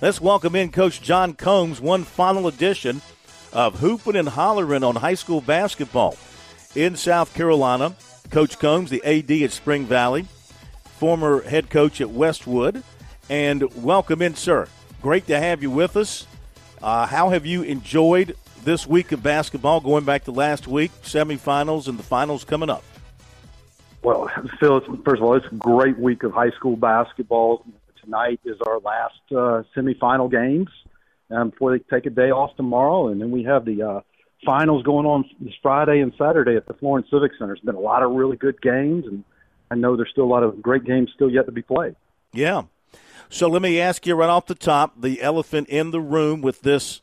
Let's welcome in Coach John Combs, one final edition of Hoopin' and Hollerin' on high school basketball. In South Carolina, Coach Combs, the AD at Spring Valley, former head coach at Westwood, and welcome in, sir. Great to have you with us. Uh, how have you enjoyed this week of basketball going back to last week, semifinals and the finals coming up? Well, Phil, first of all, it's a great week of high school basketball. Tonight is our last uh, semifinal games um, before they take a day off tomorrow, and then we have the uh, finals going on this Friday and Saturday at the Florence Civic Center. It's been a lot of really good games, and I know there's still a lot of great games still yet to be played. Yeah. So let me ask you right off the top the elephant in the room with this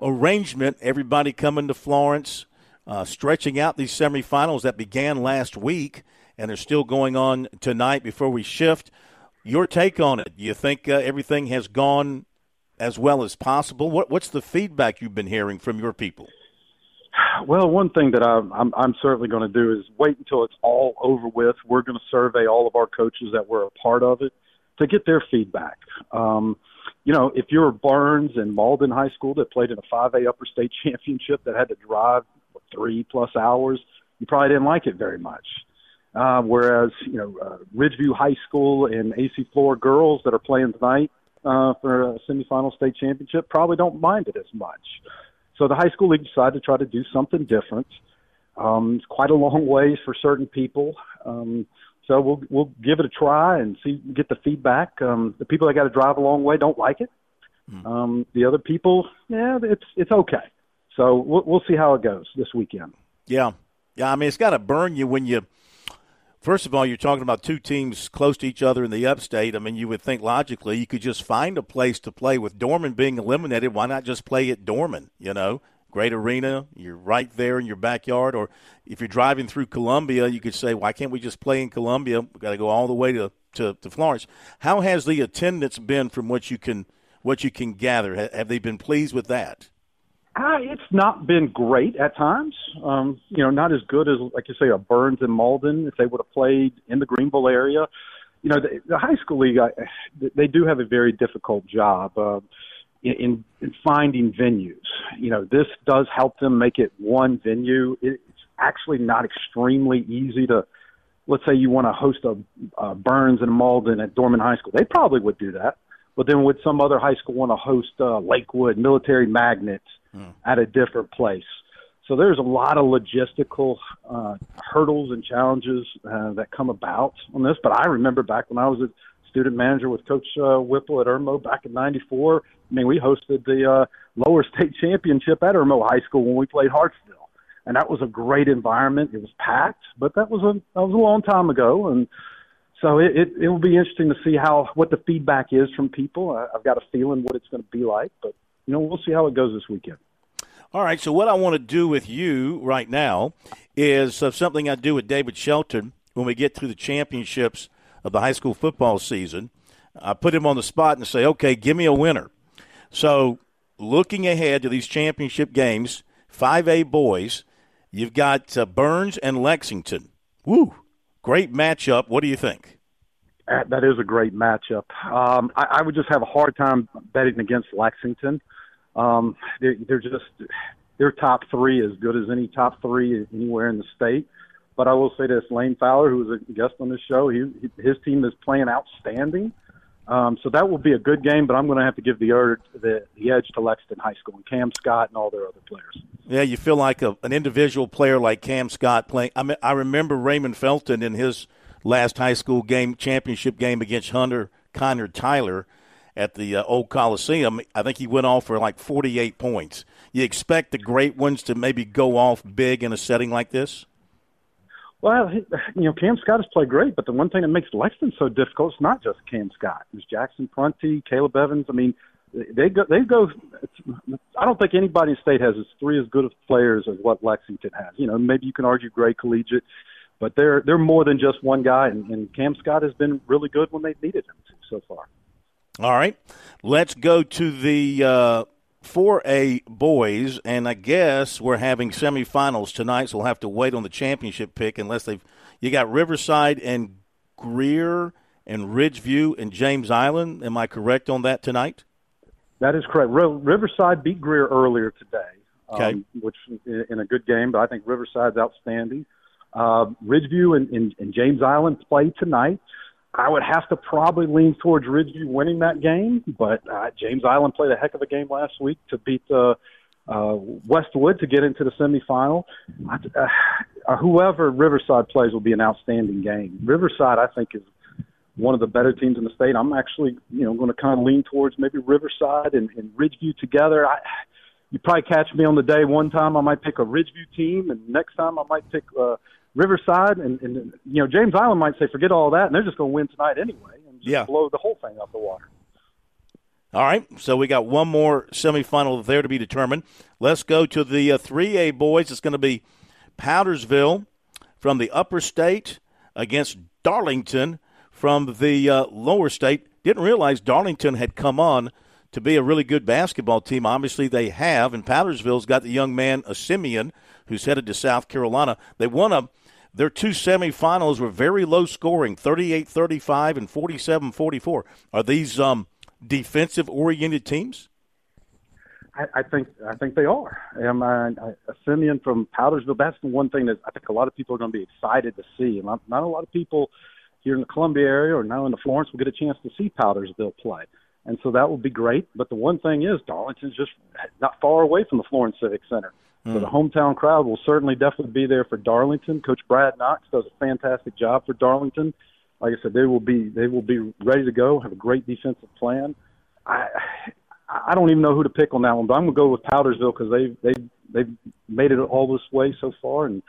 arrangement, everybody coming to Florence, uh, stretching out these semifinals that began last week and are still going on tonight before we shift. Your take on it? You think uh, everything has gone as well as possible? What, what's the feedback you've been hearing from your people? Well, one thing that I'm, I'm, I'm certainly going to do is wait until it's all over with. We're going to survey all of our coaches that were a part of it to get their feedback. Um, you know, if you're Byrnes and Mauldin High School that played in a 5A Upper State Championship that had to drive three plus hours, you probably didn't like it very much. Uh, whereas, you know, uh, Ridgeview High School and AC Flora girls that are playing tonight uh, for a semifinal state championship probably don't mind it as much. So the high school league decided to try to do something different. Um, it's quite a long ways for certain people. Um, so we'll we'll give it a try and see get the feedback. Um, the people that got to drive a long way don't like it. Mm. Um, the other people, yeah, it's it's okay. So we'll, we'll see how it goes this weekend. Yeah, yeah. I mean, it's got to burn you when you. First of all, you're talking about two teams close to each other in the upstate. I mean, you would think logically you could just find a place to play. With Dorman being eliminated, why not just play at Dorman? You know, great arena. You're right there in your backyard. Or if you're driving through Columbia, you could say, why can't we just play in Columbia? We've got to go all the way to, to, to Florence. How has the attendance been from what you can what you can gather? Have they been pleased with that? Uh, it's not been great at times. Um, you know, not as good as, like you say, a Byrnes and Mauldin if they would have played in the Greenville area. You know, the, the high school league, I, they do have a very difficult job. Uh, in, in finding venues. You know, this does help them make it one venue. It's actually not extremely easy to. Let's say you want to host a, a Byrnes and Mauldin at Dorman High School. They probably would do that. But then would some other high school want to host uh, Lakewood Military Magnets mm. at a different place? So there's a lot of logistical uh, hurdles and challenges uh, that come about on this. But I remember back when I was a student manager with Coach uh, Whipple at Irmo back in '94 I mean, we hosted the uh, lower state championship at Irmo High School when we played Hartsville, and that was a great environment. It was packed, but that was a that was a long time ago, and so it it, it will be interesting to see how what the feedback is from people. I, I've got a feeling what it's going to be like, but you know, we'll see how it goes this weekend. All right. So what I want to do with you right now is uh, something I do with David Shelton when we get through the championships of the high school football season. I put him on the spot and say, "Okay, give me a winner." So, looking ahead to these championship games, 5A boys, you've got uh, Byrnes and Lexington. Woo! Great matchup. What do you think? That is a great matchup. Um, I, I would just have a hard time betting against Lexington. Um, they're, they're just their top three as good as any top three anywhere in the state. But I will say this: Lane Fowler, who was a guest on the show, he, his team is playing outstanding. Um, so that will be a good game, but I'm going to have to give the, urge, the the edge to Lexington High School and Cam Scott and all their other players. Yeah, you feel like a, an individual player like Cam Scott playing. I mean, I remember Raymond Felton in his last high school game championship game against Hunter Kinard Tyler at the uh, old Coliseum. I think he went off for like 48 points. You expect the great ones to maybe go off big in a setting like this? Well, you know, Cam Scott has played great, but the one thing that makes Lexington so difficult is not just Cam Scott. It's Jackson Prunty, Caleb Evans. I mean, they go. They go. I don't think anybody in state has as three as good of players as what Lexington has. You know, maybe you can argue Gray Collegiate, but they're they're more than just one guy. And, and Cam Scott has been really good when they've needed him so far. All right, let's go to the uh, 4A boys, and I guess we're having semifinals tonight, so we'll have to wait on the championship pick unless they've. You got Riverside and Greer and Ridgeview and James Island. Am I correct on that tonight? That is correct. Riverside beat Greer earlier today, okay. um, which in a good game, but I think Riverside's outstanding. Uh, Ridgeview and, and, and James Island play tonight. I would have to probably lean towards Ridgeview winning that game, but uh, James Island played a heck of a game last week to beat uh, uh, Westwood to get into the semifinal. Uh, uh, whoever Riverside plays will be an outstanding game. Riverside, I think, is one of the better teams in the state. I'm actually, you know, going to kind of lean towards maybe Riverside and, and Ridgeview together. I, you probably catch me on the day. One time I might pick a Ridgeview team, and next time I might pick uh, Riverside. And, and you know, James Island might say, forget all that, and they're just going to win tonight anyway, and just yeah. blow the whole thing out the water. All right, so we got one more semifinal there to be determined. Let's go to the uh, 3A boys. It's going to be Powdersville from the upper state against Darlington from the uh, lower state. Didn't realize Darlington had come on to be a really good basketball team. Obviously, they have, and Powdersville's got the young man, a Simeon, who's headed to South Carolina. They won a their two semifinals were very low scoring, 38-35 and 47-44. Are these um, defensive oriented teams? I, I think I think they are. Um, I, I, Simeon from Powdersville. That's the one thing that I think a lot of people are going to be excited to see. Not, not a lot of people here in the Columbia area or now in the Florence will get a chance to see Powdersville play. And so that will be great. But the one thing is, Darlington's just not far away from the Florence Civic Center. Mm. So the hometown crowd will certainly definitely be there for Darlington. Coach Brad Knox does a fantastic job for Darlington. Like I said, they will be they will be ready to go. Have a great defensive plan. I I don't even know who to pick on that one, but I'm gonna go with Powdersville because they they they've made it all this way so far. And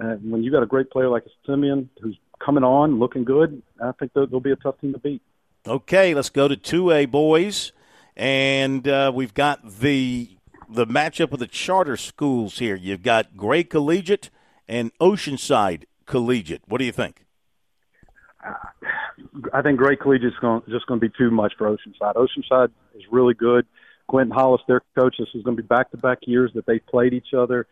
uh, when you got a great player like Simeon who's coming on, looking good, I think they'll, they'll be a tough team to beat. Okay, let's go to two A boys, and uh, we've got the the matchup of the charter schools here. You've got Gray Collegiate and Oceanside Collegiate. What do you think? I think Gray Collegiate is going, just going to be too much for Oceanside. Oceanside is really good. Quentin Hollis, their coach, this is going to be back-to-back years that they played each other.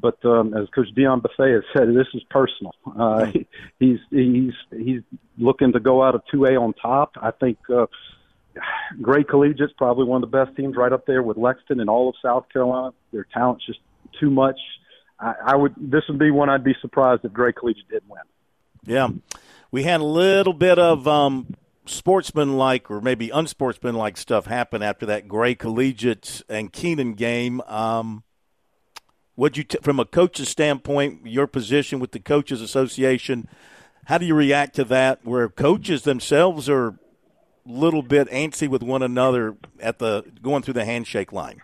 But um, as Coach Dion Buffet has said, this is personal. Uh, he, he's he's he's looking to go out of 2A on top. I think uh, Gray Collegiate's probably one of the best teams, right up there with Lexington and all of South Carolina. Their talent's just too much. I, I would. This would be one I'd be surprised if Gray Collegiate didn't win. Yeah, we had a little bit of um, sportsmanlike or maybe unsportsmanlike stuff happen after that Gray Collegiate and Keenan game. Um, what you t- from a coach's standpoint, your position with the coaches association, how do you react to that? Where coaches themselves are little bit antsy with one another at the going through the handshake line.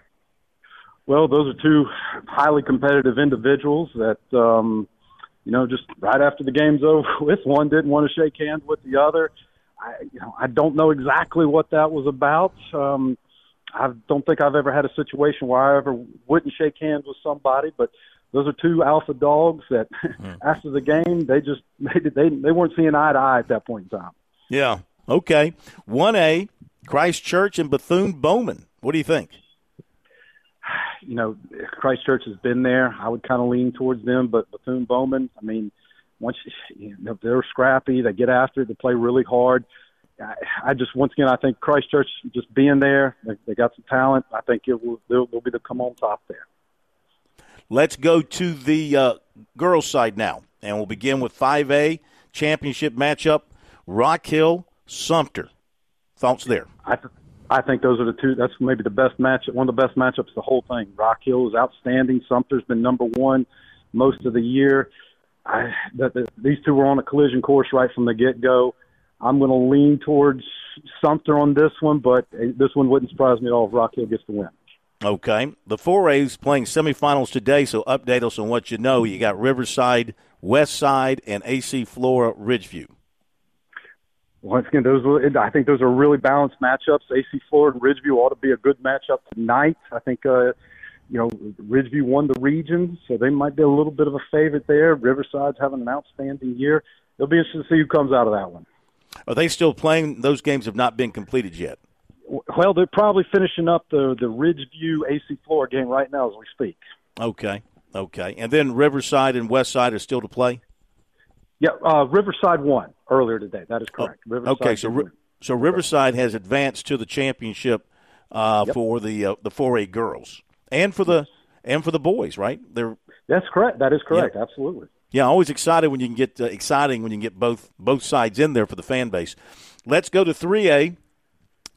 Well, those are two highly competitive individuals that, um, you know, just right after the game's over with, one didn't want to shake hands with the other. I, you know, I don't know exactly what that was about. Um, I don't think I've ever had a situation where I ever wouldn't shake hands with somebody, but those are two alpha dogs that mm. after the game they just they, they they weren't seeing eye to eye at that point in time. Yeah. Okay. One A, Christchurch and Bethune Bowman. What do you think? You know, Christchurch has been there. I would kind of lean towards them, but Bethune Bowman. I mean, once you know, they're scrappy, they get after it, they play really hard. I, I just once again I think Christchurch just being there, they, they got some talent. I think it will they'll, they'll be the come on top there. Let's go to the uh, girls' side now, and we'll begin with 5A championship matchup: Rock Hill Sumter. Thoughts there? I th- I think those are the two. That's maybe the best match, one of the best matchups. The whole thing. Rock Hill is outstanding. Sumter's been number one most of the year. I, that the, these two were on a collision course right from the get go. I'm going to lean towards Sumter on this one, but eh, this one wouldn't surprise me at all if Rock Hill gets the win. Okay. The 4A's playing semifinals today, so update us on what you know. You got Riverside, West Side, and AC Flora Ridgeview. Once again, those I think those are really balanced matchups. AC Flora and Ridgeview ought to be a good matchup tonight. I think uh, you know Ridgeview won the region, so they might be a little bit of a favorite there. Riverside's having an outstanding year. It'll be interesting to see who comes out of that one. Are they still playing? Those games have not been completed yet. Well, they're probably finishing up the the Ridgeview AC Flora game right now as we speak. Okay, okay, and then Riverside and Westside are still to play. Yeah, uh, Riverside won earlier today. That is correct. Oh, okay, so so Riverside has advanced to the championship uh, yep. for the uh, the 4A girls and for the and for the boys, right? They're that's correct. That is correct. Yeah. Absolutely. Yeah, always excited when you can get uh, exciting when you can get both both sides in there for the fan base. Let's go to 3A.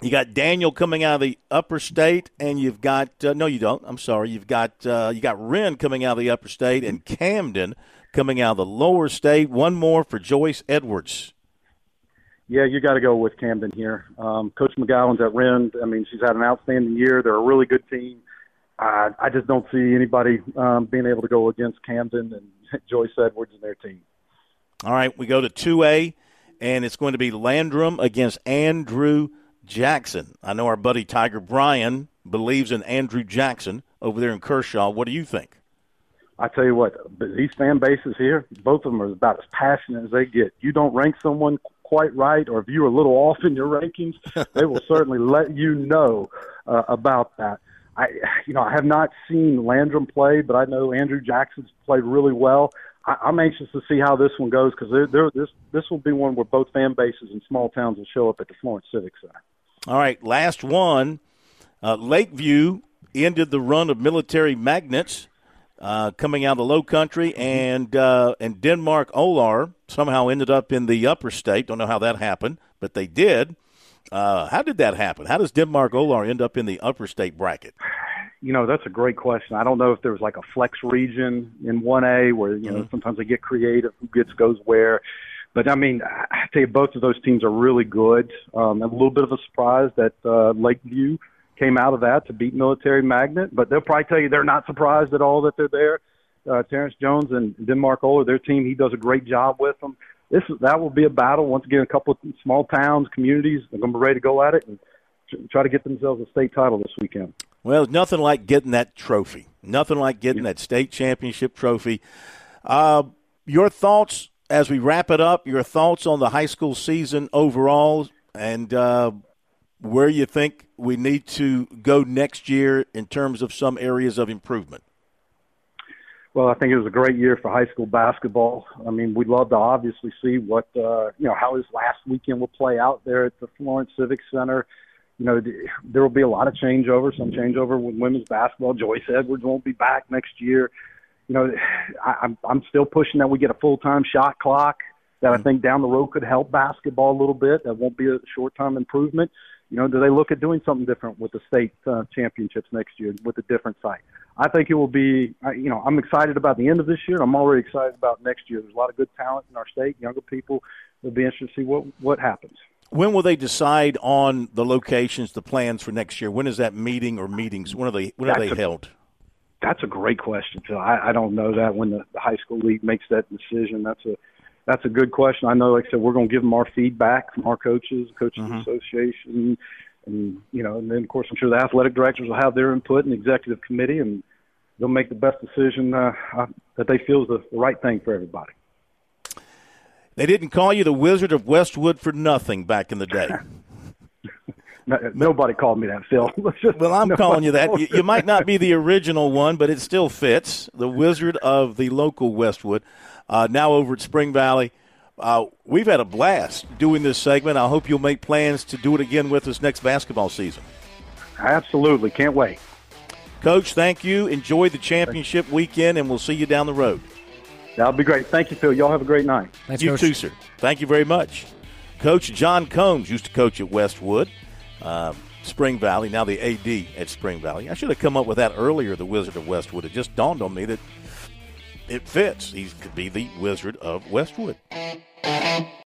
You got Daniel coming out of the upper state, and you've got uh, no, you don't. I'm sorry. You've got uh, you got Wren coming out of the upper state, and Camden coming out of the lower state. One more for Joyce Edwards. Yeah, you got to go with Camden here. Um, Coach McGowan's at Wren. I mean, she's had an outstanding year. They're a really good team. I, I just don't see anybody um, being able to go against Camden and Joyce Edwards and their team. All right, we go to 2A, and it's going to be Landrum against Andrew Jackson. I know our buddy Tiger Bryan believes in Andrew Jackson over there in Kershaw. What do you think? I tell you what, these fan bases here, both of them are about as passionate as they get. You don't rank someone quite right, or if you're a little off in your rankings, they will certainly let you know uh, about that. I, you know, I have not seen Landrum play, but I know Andrew Jackson's played really well. I, I'm anxious to see how this one goes because this this will be one where both fan bases and small towns will show up at the Florence Civic Center. All right, last one. Uh, Lakeview ended the run of military magnets uh, coming out of the Low Country, and uh, and Denmark Olar somehow ended up in the upper state. Don't know how that happened, but they did. Uh, how did that happen? How does Denmark Olar end up in the upper state bracket? You know, that's a great question. I don't know if there was like a flex region in 1A where, you know, mm-hmm. sometimes they get creative, who gets goes where. But I mean, I tell you, both of those teams are really good. Um, a little bit of a surprise that uh, Lakeview came out of that to beat Military Magnet, but they'll probably tell you they're not surprised at all that they're there. Uh, Terrence Jones and Denmark Olar, their team, he does a great job with them. This that will be a battle. Once again, a couple of small towns, communities, are going to be ready to go at it and try to get themselves a state title this weekend. Well, nothing like getting that trophy. Nothing like getting yeah. that state championship trophy. Uh, your thoughts as we wrap it up, your thoughts on the high school season overall, and uh, where you think we need to go next year in terms of some areas of improvement. Well, I think it was a great year for high school basketball. I mean, we'd love to obviously see what uh, you know how his last weekend will play out there at the Florence Civic Center. You know, there will be a lot of changeover, some changeover with women's basketball. Joyce Edwards won't be back next year you know, I, I'm I'm still pushing that we get a full time shot clock that I think down the road could help basketball a little bit. That won't be a short term improvement. You know, do they look at doing something different with the state uh, championships next year with a different site? I think it will be. You know, I'm excited about the end of this year. I'm already excited about next year. There's a lot of good talent in our state, younger people. It'll be interesting to see what what happens. When will they decide on the locations, the plans for next year? When is that meeting or meetings? When are they? When That's are they a, held? That's a great question, Phil. I, I don't know that when the, the high school league makes that decision. That's a that's a good question. I know, like I said, we're going to give them our feedback from our coaches, coaches mm-hmm. association, and you know, and then of course I'm sure the athletic directors will have their input and the executive committee, and they'll make the best decision uh, that they feel is the, the right thing for everybody. They didn't call you the Wizard of Westwood for nothing back in the day. Nobody called me that, Phil. well, I'm calling you that. You, you, might not be the original one, but it still fits. The Wizard of the local Westwood, uh, now over at Spring Valley. Uh, we've had a blast doing this segment. I hope you'll make plans to do it again with us next basketball season. Absolutely. Can't wait. Coach, thank you. Enjoy the championship weekend, and we'll see you down the road. That'll be great. Thank you, Phil. Y'all have a great night. Thanks, you Coach. too, sir. Thank you very much. Coach John Combs used to coach at Westwood uh, Spring Valley, now the AD at Spring Valley. I should have come up with that earlier, the Wizard of Westwood. It just dawned on me that it fits. He could be the Wizard of Westwood.